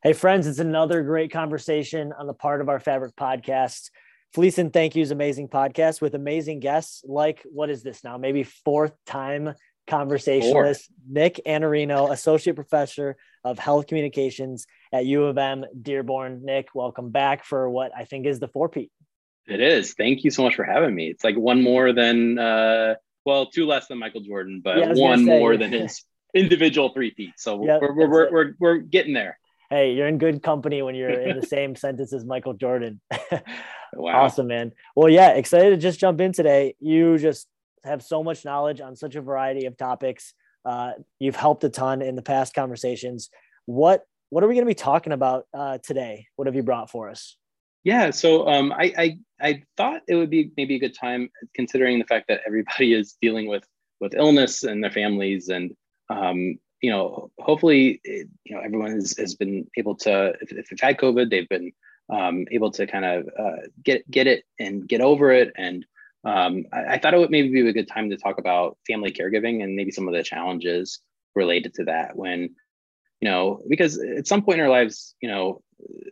Hey, friends, it's another great conversation on the part of our Fabric podcast. Fleece and Thank You's amazing podcast with amazing guests like what is this now? Maybe fourth time conversationalist. Nick Iannarino, associate professor of health communications at U of M Dearborn. Nick, welcome back for what I think is the four-peat. It is. Thank you so much for having me. It's like one more than uh well, two less than Michael Jordan, but yeah, one say, more than his individual three-peat. So yep, we're, we're, we're, we're, we're getting there hey, you're in good company when you're in the same sentence as Michael Jordan. wow. Awesome, man. Well, yeah, excited to just jump in today. You just have so much knowledge on such a variety of topics. Uh, you've helped a ton in the past conversations. What what are we going to be talking about uh, today? What have you brought for us? Yeah, so um, I, I I thought it would be maybe a good time, considering the fact that everybody is dealing with with illness and their families, and um, you know, hopefully, you know, everyone has, has been able to, if, if they've had COVID, they've been um, able to kind of uh, get get it and get over it. And um, I, I, thought it would maybe be a good time to talk about family caregiving and maybe some of the challenges related to that. When you know, because at some point in our lives, you know,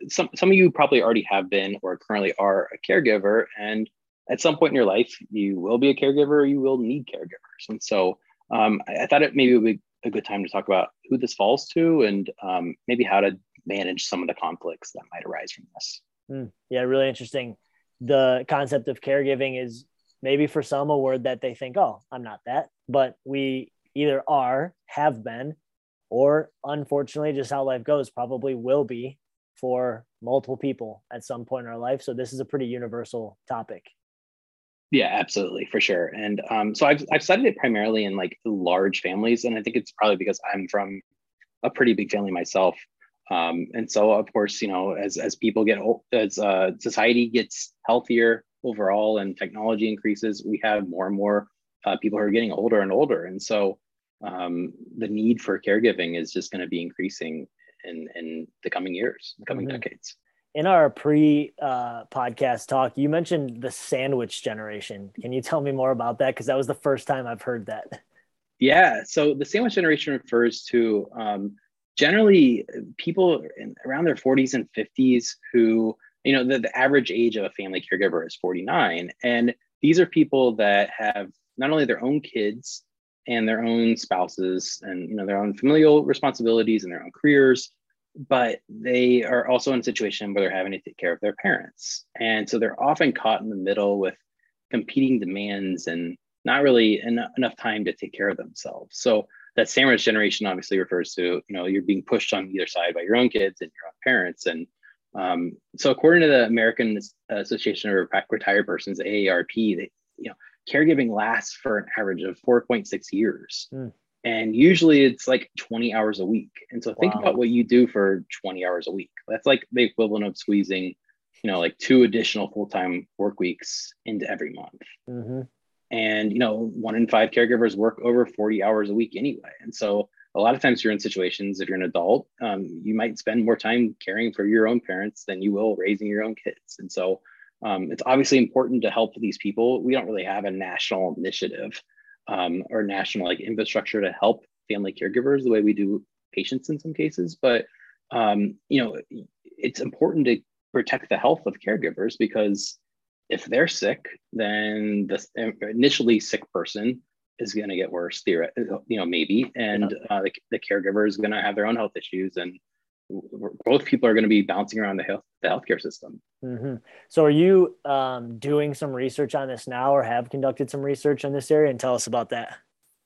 some some of you probably already have been or currently are a caregiver, and at some point in your life, you will be a caregiver you will need caregivers. And so um, I, I, thought it maybe would be a good time to talk about who this falls to and um, maybe how to manage some of the conflicts that might arise from this. Mm, yeah, really interesting. The concept of caregiving is maybe for some a word that they think, oh, I'm not that, but we either are, have been, or unfortunately, just how life goes, probably will be for multiple people at some point in our life. So this is a pretty universal topic. Yeah, absolutely, for sure. And um, so I've I've studied it primarily in like large families, and I think it's probably because I'm from a pretty big family myself. Um, and so, of course, you know, as as people get old, as uh, society gets healthier overall and technology increases, we have more and more uh, people who are getting older and older, and so um, the need for caregiving is just going to be increasing in in the coming years, the coming mm-hmm. decades in our pre uh, podcast talk, you mentioned the sandwich generation. Can you tell me more about that? Because that was the first time I've heard that. Yeah. So the sandwich generation refers to um, generally people in, around their 40s and 50s who, you know, the, the average age of a family caregiver is 49. And these are people that have not only their own kids and their own spouses and, you know, their own familial responsibilities and their own careers but they are also in a situation where they're having to take care of their parents. And so they're often caught in the middle with competing demands and not really en- enough time to take care of themselves. So that sandwich generation obviously refers to, you know, you're being pushed on either side by your own kids and your own parents. And um, so according to the American Association of Retired Persons, AARP, they, you know, caregiving lasts for an average of 4.6 years. Mm and usually it's like 20 hours a week. And so think wow. about what you do for 20 hours a week. That's like the equivalent of squeezing you know like two additional full-time work weeks into every month. Mm-hmm. and you know one in five caregivers work over 40 hours a week anyway. And so a lot of times you're in situations if you're an adult um, you might spend more time caring for your own parents than you will raising your own kids. And so um, it's obviously important to help these people. We don't really have a national initiative um, or national like infrastructure to help family caregivers the way we do patients in some cases. But um, you know, it's important to protect the health of caregivers because if they're sick, then the initially sick person is going to get worse, you know, maybe, and uh, the, the caregiver is going to have their own health issues, and both people are going to be bouncing around the health the healthcare system. Mm-hmm. So, are you um, doing some research on this now, or have conducted some research on this area? And tell us about that.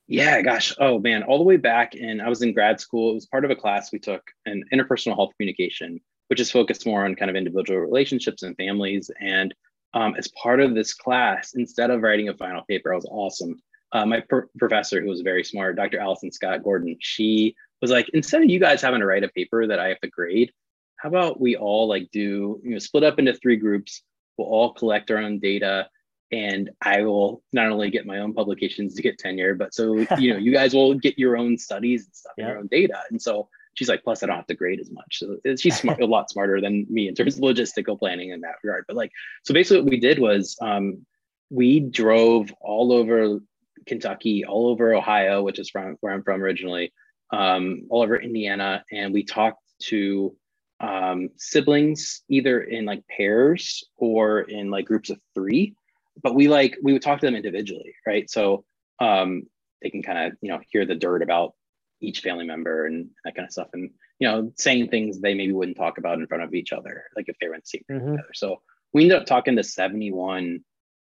Yeah, gosh, oh man, all the way back, and I was in grad school. It was part of a class we took in interpersonal health communication, which is focused more on kind of individual relationships and families. And um, as part of this class, instead of writing a final paper, I was awesome. Uh, my pr- professor, who was very smart, Dr. Allison Scott Gordon, she was like, instead of you guys having to write a paper that I have to grade, how about we all like do, you know, split up into three groups. We'll all collect our own data and I will not only get my own publications to get tenure, but so, you know, you guys will get your own studies and stuff, yeah. your own data. And so she's like, plus I don't have to grade as much. So she's smart, a lot smarter than me in terms of logistical planning in that regard. But like, so basically what we did was um, we drove all over Kentucky, all over Ohio, which is from where I'm from originally, um, all over Indiana, and we talked to um, siblings either in like pairs or in like groups of three. But we like we would talk to them individually right? So um, they can kind of you know hear the dirt about each family member and that kind of stuff. And you know saying things they maybe wouldn't talk about in front of each other like if they were in same mm-hmm. together. So we ended up talking to 71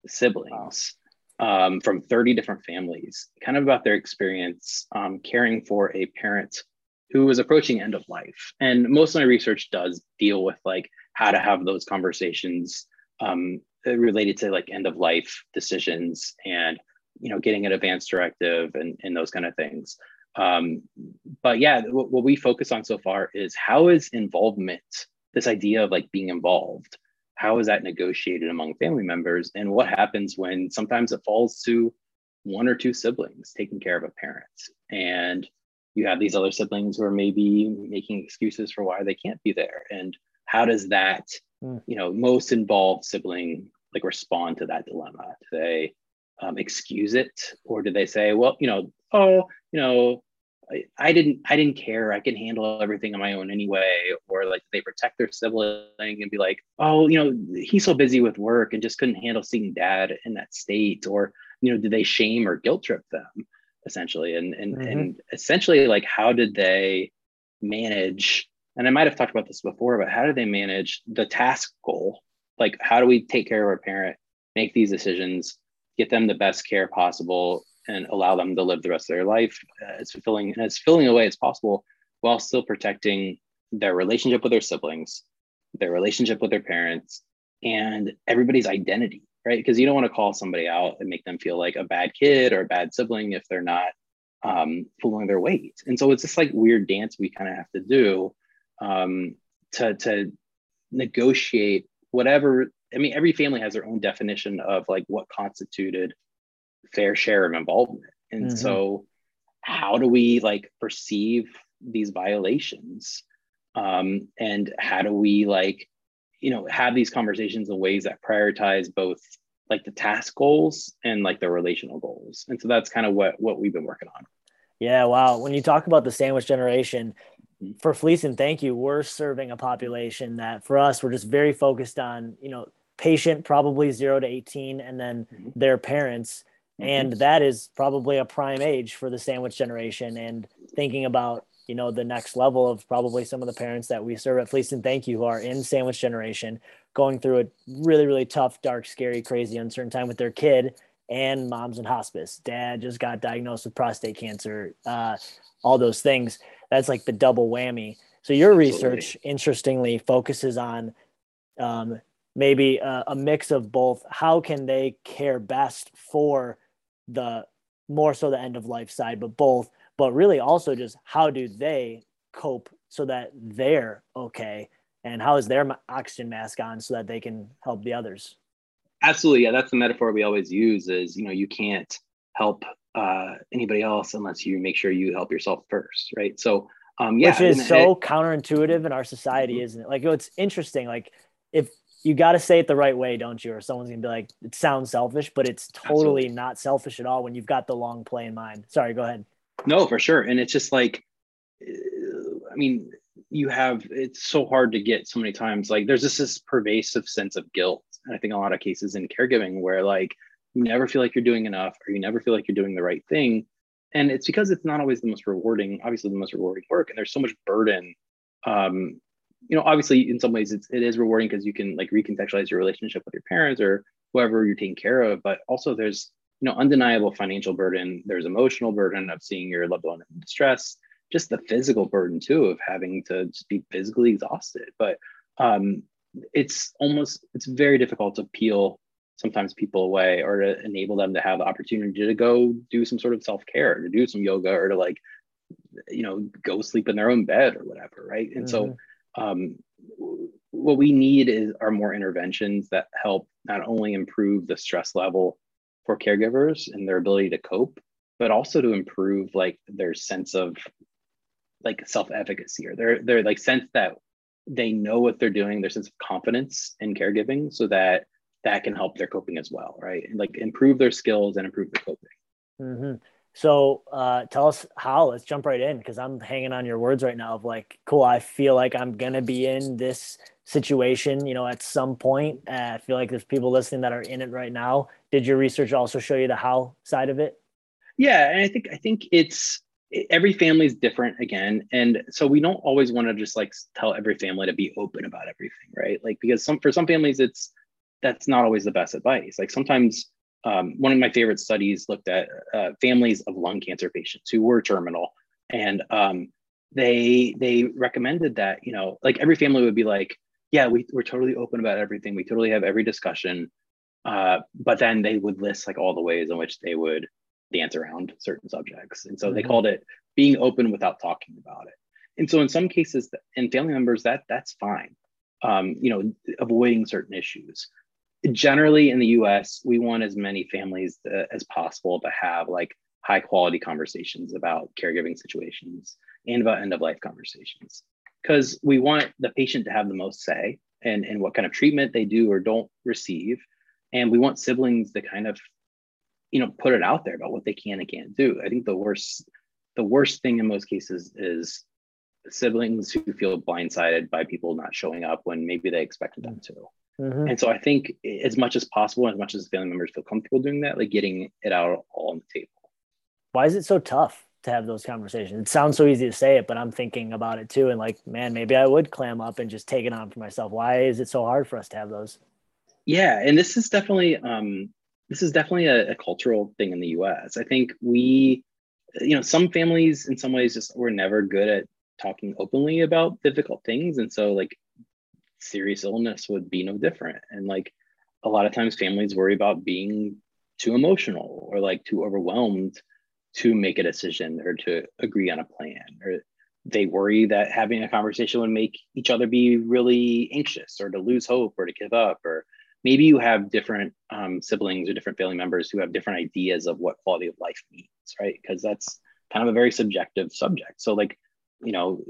siblings. Wow. Um, from 30 different families kind of about their experience um, caring for a parent who was approaching end of life. And most of my research does deal with like how to have those conversations um, related to like end of life decisions and you know getting an advance directive and, and those kind of things. Um, but yeah what, what we focus on so far is how is involvement this idea of like being involved how is that negotiated among family members? And what happens when sometimes it falls to one or two siblings taking care of a parent? And you have these other siblings who are maybe making excuses for why they can't be there. And how does that mm. you know most involved sibling like respond to that dilemma? Do they um, excuse it? Or do they say well you know oh you know I, I, didn't I didn't care. I can handle everything on my own anyway. Or like they protect their sibling and be like, oh, you know, he's so busy with work and just couldn't handle seeing dad in that state. Or, you know, did they shame or guilt trip them essentially? And and mm-hmm. and essentially like how did they manage? And I might have talked about this before, but how do they manage the task goal? Like how do we take care of our parent, make these decisions, get them the best care possible and allow them to live the rest of their life as fulfilling and as filling away as possible while still protecting their relationship with their siblings their relationship with their parents and everybody's identity right? Because you don't want to call somebody out and make them feel like a bad kid or a bad sibling if they're not um, pulling their weight. And so it's this like weird dance we kind of have to do um, to to negotiate whatever i mean every family has their own definition of like what constituted fair share of involvement. And mm-hmm. so how do we like perceive these violations? Um, and how do we like you know have these conversations in ways that prioritize both like the task goals and like the relational goals? And so that's kind of what what we've been working on. Yeah wow. When you talk about the sandwich generation mm-hmm. for Fleece and thank you. We're serving a population that for us we're just very focused on you know patient probably 0 to 18 and then mm-hmm. their parents and mm-hmm. that is probably a prime age for the sandwich generation and thinking about you know the next level of probably some of the parents that we serve at Fleece and Thank You who are in sandwich generation going through a really really tough dark scary crazy uncertain time with their kid and mom's in hospice. Dad just got diagnosed with prostate cancer uh, all those things. That's like the double whammy. So your research interestingly focuses on um, maybe a, a mix of both. How can they care best for the more so the end of life side, but both, but really also just how do they cope so that they're okay? And how is their oxygen mask on so that they can help the others? Absolutely. Yeah that's the metaphor we always use is you know you can't help uh, anybody else unless you make sure you help yourself first right? So um yeah which is so it, counterintuitive in our society mm-hmm. isn't it? Like it's interesting like if you got to say it the right way, don't you? Or someone's gonna be like, it sounds selfish, but it's totally Absolutely. not selfish at all when you've got the long play in mind. Sorry, go ahead. No, for sure. And it's just like, uh, I mean, you have it's so hard to get so many times. Like, there's just this pervasive sense of guilt. And I think a lot of cases in caregiving where like you never feel like you're doing enough or you never feel like you're doing the right thing. And it's because it's not always the most rewarding, obviously the most rewarding work. And there's so much burden um, you know, obviously in some ways it's, it is rewarding because you can like recontextualize your relationship with your parents or whoever you're taking care of. But also there's, you know, undeniable financial burden. There's emotional burden of seeing your loved one in distress, just the physical burden too of having to just be physically exhausted. But um, it's almost, it's very difficult to peel sometimes people away or to enable them to have the opportunity to go do some sort of self-care, to do some yoga or to like, you know, go sleep in their own bed or whatever. Right. And mm-hmm. so um, what we need is are more interventions that help not only improve the stress level for caregivers and their ability to cope but also to improve like their sense of like self-efficacy or their their like sense that they know what they're doing their sense of confidence in caregiving so that that can help their coping as well right and like improve their skills and improve their coping mm-hmm. So uh, tell us how. Let's jump right in because I'm hanging on your words right now. Of like, cool. I feel like I'm gonna be in this situation, you know, at some point. Uh, I feel like there's people listening that are in it right now. Did your research also show you the how side of it? Yeah, and I think I think it's every family is different again, and so we don't always want to just like tell every family to be open about everything, right? Like because some for some families it's that's not always the best advice. Like sometimes um, one of my favorite studies looked at uh, families of lung cancer patients who were terminal, and um, they they recommended that you know like every family would be like, yeah, we, we're totally open about everything. We totally have every discussion, uh, but then they would list like all the ways in which they would dance around certain subjects, and so mm-hmm. they called it being open without talking about it. And so in some cases, in family members, that that's fine. Um, you know, avoiding certain issues generally in the US, we want as many families to, uh, as possible to have like high quality conversations about caregiving situations and about end of life conversations because we want the patient to have the most say in, in what kind of treatment they do or don't receive. And we want siblings to kind of, you know, put it out there about what they can and can't do. I think the worst, the worst thing in most cases is siblings who feel blindsided by people not showing up when maybe they expected them to. Mm-hmm. And so I think as much as possible, as much as family members feel comfortable doing that, like getting it out all on the table. Why is it so tough to have those conversations? It sounds so easy to say it, but I'm thinking about it too. And like, man, maybe I would clam up and just take it on for myself. Why is it so hard for us to have those? Yeah. And this is definitely, um, this is definitely a, a cultural thing in the US. I think we, you know, some families in some ways just were never good at talking openly about difficult things. And so like serious illness would be no different. And like a lot of times families worry about being too emotional or like too overwhelmed to make a decision or to agree on a plan or they worry that having a conversation would make each other be really anxious or to lose hope or to give up or maybe you have different um, siblings or different family members who have different ideas of what quality of life means right because that's kind of a very subjective subject so like you know,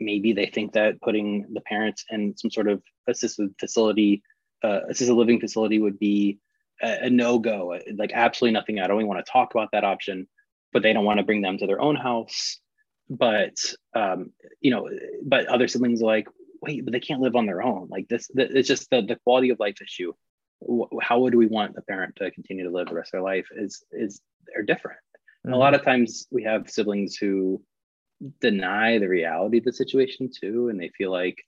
maybe they think that putting the parents in some sort of assisted facility, uh, assisted living facility would be a, a no go. Like absolutely nothing. I don't even want to talk about that option, but they don't want to bring them to their own house. But um, you know, but other siblings are like, wait, but they can't live on their own. Like this, it's just the, the quality of life issue. How would we want the parent to continue to live the rest of their life? Is is they're different. Mm-hmm. a lot of times we have siblings who deny the reality of the situation too and they feel like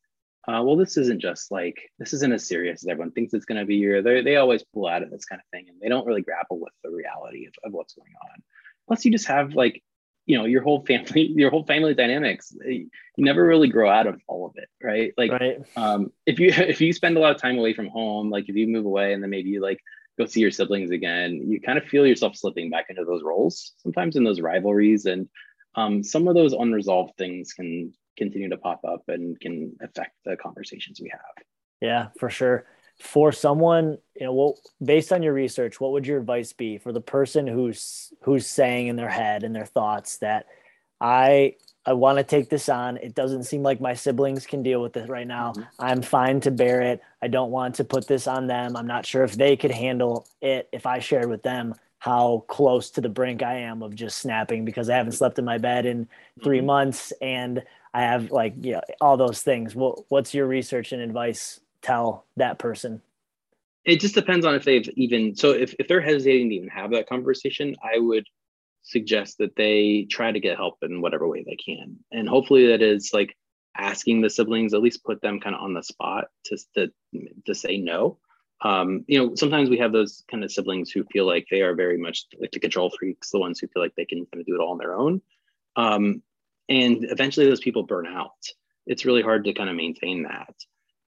uh, well this isn't just like this isn't as serious as everyone thinks it's going to be or they always pull out of this kind of thing and they don't really grapple with the reality of, of what's going on plus you just have like you know your whole family your whole family dynamics eh, you never really grow out of all of it right like right. um if you if you spend a lot of time away from home like if you move away and then maybe you like go see your siblings again you kind of feel yourself slipping back into those roles sometimes in those rivalries and um, some of those unresolved things can continue to pop up and can affect the conversations we have. Yeah, for sure. For someone, you know, what based on your research, what would your advice be for the person who's who's saying in their head and their thoughts that I I want to take this on. It doesn't seem like my siblings can deal with it right now. Mm-hmm. I'm fine to bear it. I don't want to put this on them. I'm not sure if they could handle it if I shared with them how close to the brink I am of just snapping because I haven't slept in my bed in 3 mm-hmm. months and I have like yeah you know, all those things. What what's your research and advice tell that person? It just depends on if they've even so if, if they're hesitating to even have that conversation, I would suggest that they try to get help in whatever way they can. And hopefully that is like asking the siblings, at least put them kind of on the spot to, to, to say no um, you know, sometimes we have those kind of siblings who feel like they are very much like the control freaks, the ones who feel like they can kind of do it all on their own. Um, and eventually those people burn out. It's really hard to kind of maintain that.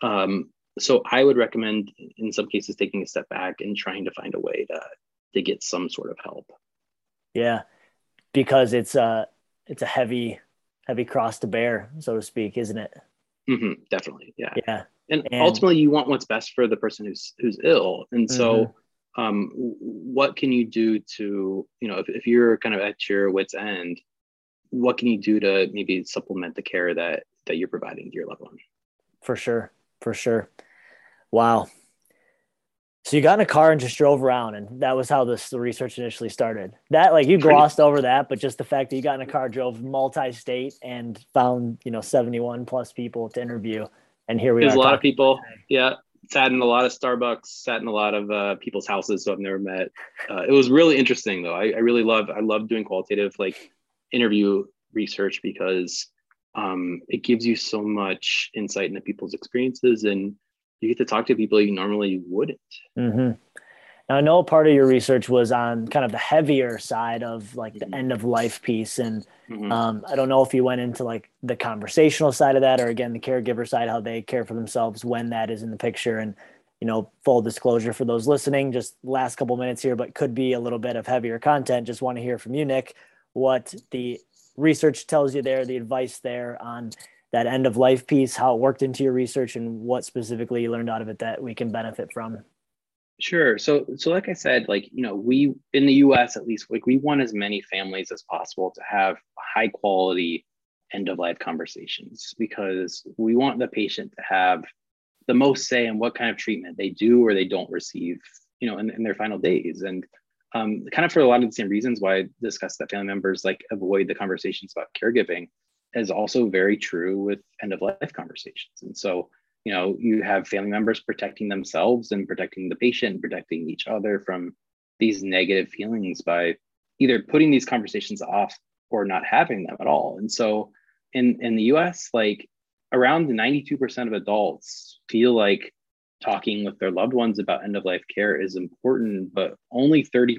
Um, so I would recommend in some cases taking a step back and trying to find a way to to get some sort of help. Yeah, because it's a it's a heavy heavy cross to bear, so to speak, isn't it? Mm-hmm, definitely. Yeah. Yeah and, and, ultimately you want what's best for the person who's who's ill. And so mm-hmm. um, what can you do to you know if, if you're kind of at your wits end what can you do to maybe supplement the care that that you're providing to your loved one? For sure. For sure. Wow. So you got in a car and just drove around, and that was how this the research initially started. That like you glossed over that, but just the fact that you got in a car, drove multi-state, and found you know seventy-one plus people to interview, and here we There's are. a lot of people. Yeah, sat in a lot of Starbucks, sat in a lot of uh, people's houses who I've never met. Uh, it was really interesting though. I, I really love I love doing qualitative like interview research because um, it gives you so much insight into people's experiences and you get to talk to people you normally wouldn't. Mm-hmm. Now, I know part of your research was on kind of the heavier side of like the mm-hmm. end of life piece. And mm-hmm. um, I don't know if you went into like the conversational side of that or again, the caregiver side, how they care for themselves when that is in the picture. And, you know, full disclosure for those listening, just last couple minutes here, but could be a little bit of heavier content. Just want to hear from you, Nick, what the research tells you there, the advice there on that end of life piece, how it worked into your research, and what specifically you learned out of it that we can benefit from. Sure. So, so like I said, like you know, we in the U.S. at least, like we want as many families as possible to have high quality end of life conversations because we want the patient to have the most say in what kind of treatment they do or they don't receive, you know, in, in their final days. And um, kind of for a lot of the same reasons why I discussed that family members like avoid the conversations about caregiving is also very true with end of life conversations. And so, you know, you have family members protecting themselves and protecting the patient, protecting each other from these negative feelings by either putting these conversations off or not having them at all. And so in, in the US, like around 92% of adults feel like talking with their loved ones about end of life care is important, but only 30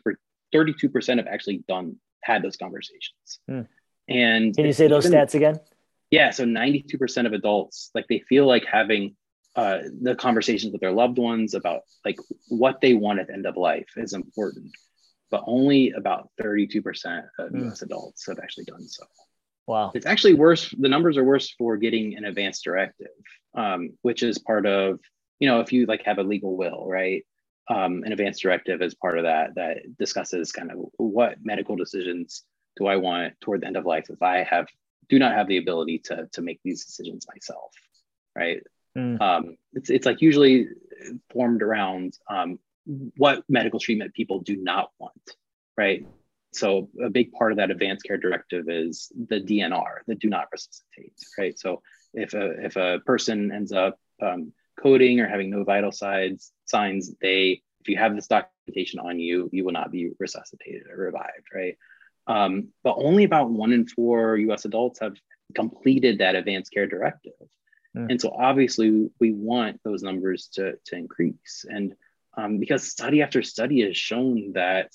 32% have actually done had those conversations. Hmm. And can you say those stats again? Yeah. So 92% of adults, like they feel like having uh, the conversations with their loved ones about like what they want at the end of life is important, but only about 32% of mm. US adults have actually done so. Wow. It's actually worse. The numbers are worse for getting an advance directive, um, which is part of, you know, if you like have a legal will, right? Um, an advance directive is part of that, that discusses kind of what medical decisions do I want toward the end of life if I have do not have the ability to to make these decisions myself, right? Mm. Um, it's it's like usually formed around um, what medical treatment people do not want, right? So a big part of that advanced care directive is the DNR, the do not resuscitate, right? So if a if a person ends up um, coding or having no vital signs signs, they if you have this documentation on you, you will not be resuscitated or revived, right? Um, but only about one in four US adults have completed that advanced care directive. Mm. And so obviously we want those numbers to, to increase. And um, because study after study has shown that,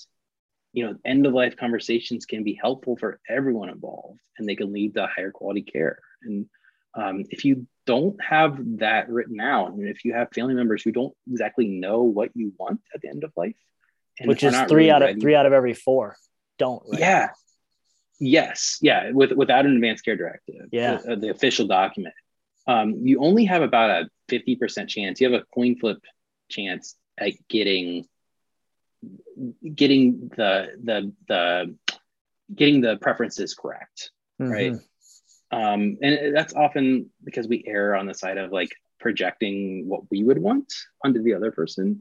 you know, end of life conversations can be helpful for everyone involved and they can lead to higher quality care. And um, if you don't have that written out, and if you have family members who don't exactly know what you want at the end of life, which is three really out of three out of every four don't. Right yeah. Yes. Yeah. With without an advanced care directive. Yeah. The, the official document. Um, you only have about a 50% chance. You have a coin flip chance at getting getting the the the getting the preferences correct. Mm-hmm. Right. Um, and that's often because we err on the side of like projecting what we would want onto the other person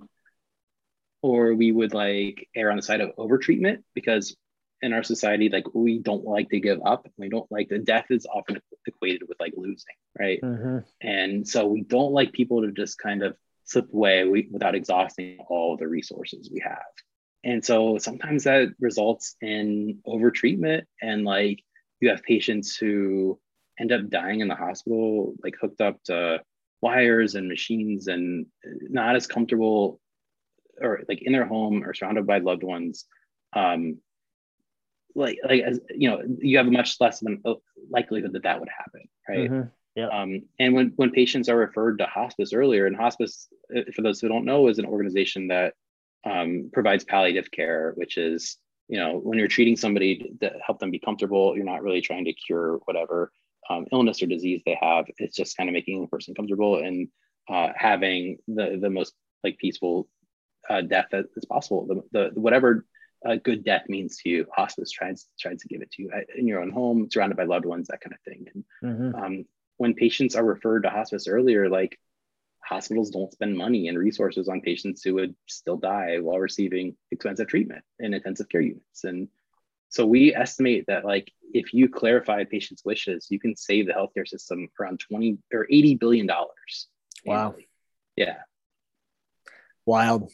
or we would like err on the side of overtreatment because in our society, like we don't like to give up. We don't like the death is often equated with like losing, right? Mm-hmm. And so we don't like people to just kind of slip away we, without exhausting all the resources we have. And so sometimes that results in overtreatment and like you have patients who end up dying in the hospital, like hooked up to wires and machines and not as comfortable or like in their home or surrounded by loved ones um, like like as you know you have a much less of a likelihood that that would happen right? Mm-hmm. yeah. Um, and when when patients are referred to hospice earlier and hospice uh, for those who don't know is an organization that um, provides palliative care which is you know when you're treating somebody to help them be comfortable you're not really trying to cure whatever um, illness or disease they have. It's just kind of making the person comfortable and uh, having the the most like peaceful uh, death as possible. The, the whatever a good death means to you. Hospice tries tries to give it to you in your own home, surrounded by loved ones, that kind of thing. And mm-hmm. um, when patients are referred to hospice earlier, like hospitals don't spend money and resources on patients who would still die while receiving expensive treatment in intensive care units. And so we estimate that like if you clarify patients' wishes, you can save the healthcare system around 20 or 80 billion dollars. Wow. Yeah. Wild.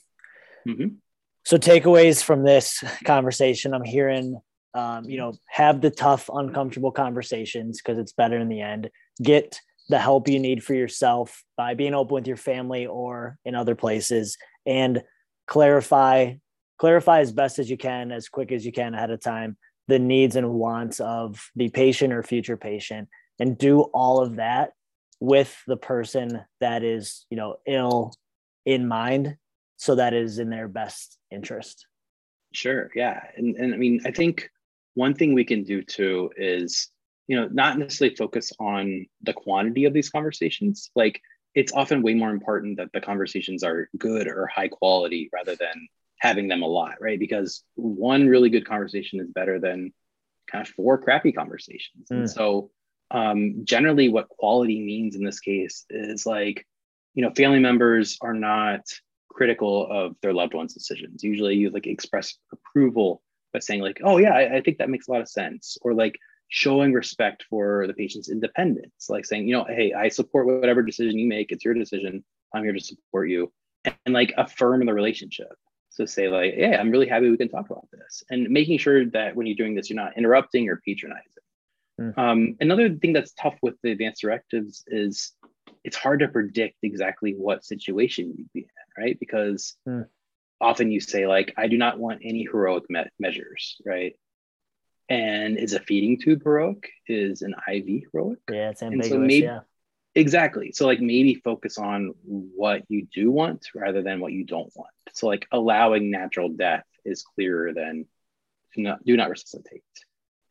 Mm-hmm. So takeaways from this conversation, I'm hearing um, you know, have the tough, uncomfortable conversations because it's better in the end. Get the help you need for yourself by being open with your family or in other places and clarify clarify as best as you can as quick as you can ahead of time the needs and wants of the patient or future patient and do all of that with the person that is you know ill in mind so that is in their best interest. Sure yeah. And, and i mean i think one thing we can do too is you know not necessarily focus on the quantity of these conversations. Like it's often way more important that the conversations are good or high quality rather than having them a lot right? Because one really good conversation is better than kind of four crappy conversations. Mm. and so um, generally what quality means in this case is like you know family members are not critical of their loved one's decisions usually you like express approval by saying like oh yeah I, I think that makes a lot of sense or like showing respect for the patient's independence, like saying, you know, hey, I support whatever decision you make. It's your decision. I'm here to support you. And, and like affirm the relationship. So say like, yeah, I'm really happy we can talk about this. And making sure that when you're doing this, you're not interrupting or patronizing. Mm. Um, another thing that's tough with the advanced directives is it's hard to predict exactly what situation you'd be in, right? Because mm. often you say like, I do not want any heroic me- measures, right? and is a feeding tube heroic is an iv heroic yeah it's ambiguous so maybe, yeah exactly so like maybe focus on what you do want rather than what you don't want so like allowing natural death is clearer than do not, do not resuscitate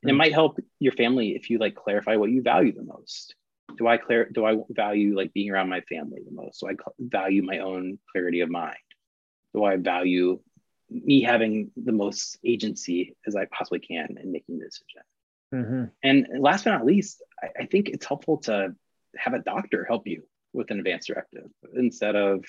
and it hmm. might help your family if you like clarify what you value the most do i clear do i value like being around my family the most do i value my own clarity of mind do i value me having the most agency as I possibly can in making the decision. Mm-hmm. And last but not least, I, I, think it's helpful to have a doctor help you with an advance directive instead of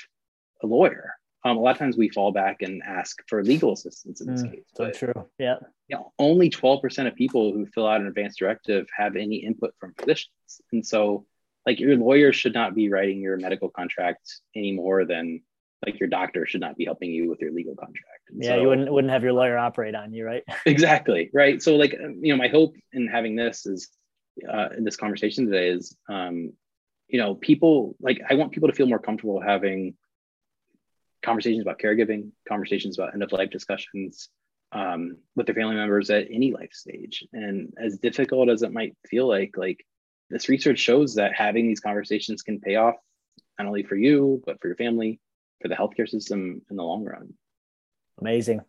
a lawyer. Um, a lot of times we fall back and ask for legal assistance in this mm, case. So true. Yeah. You know, only 12% of people who fill out an advance directive have any input from physicians. And so like your lawyer should not be writing your medical contract any more than like your doctor should not be helping you with your legal contract. And yeah, so, you wouldn't wouldn't have your lawyer operate on you, right? exactly, right. So like you know, my hope in having this is uh, in this conversation today is um, you know, people like I want people to feel more comfortable having conversations about caregiving, conversations about end of life discussions um, with their family members at any life stage. And as difficult as it might feel like, like this research shows that having these conversations can pay off not only for you but for your family for the healthcare system in the long run. Amazing.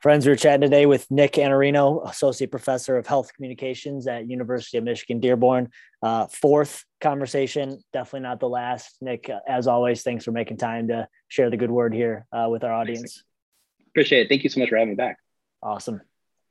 Friends, we're chatting today with Nick Iannarino, Associate Professor of Health Communications at University of Michigan Dearborn. Uh, fourth conversation, definitely not the last. Nick, as always, thanks for making time to share the good word here uh, with our audience. Appreciate it. Thank you so much for having me back. Awesome.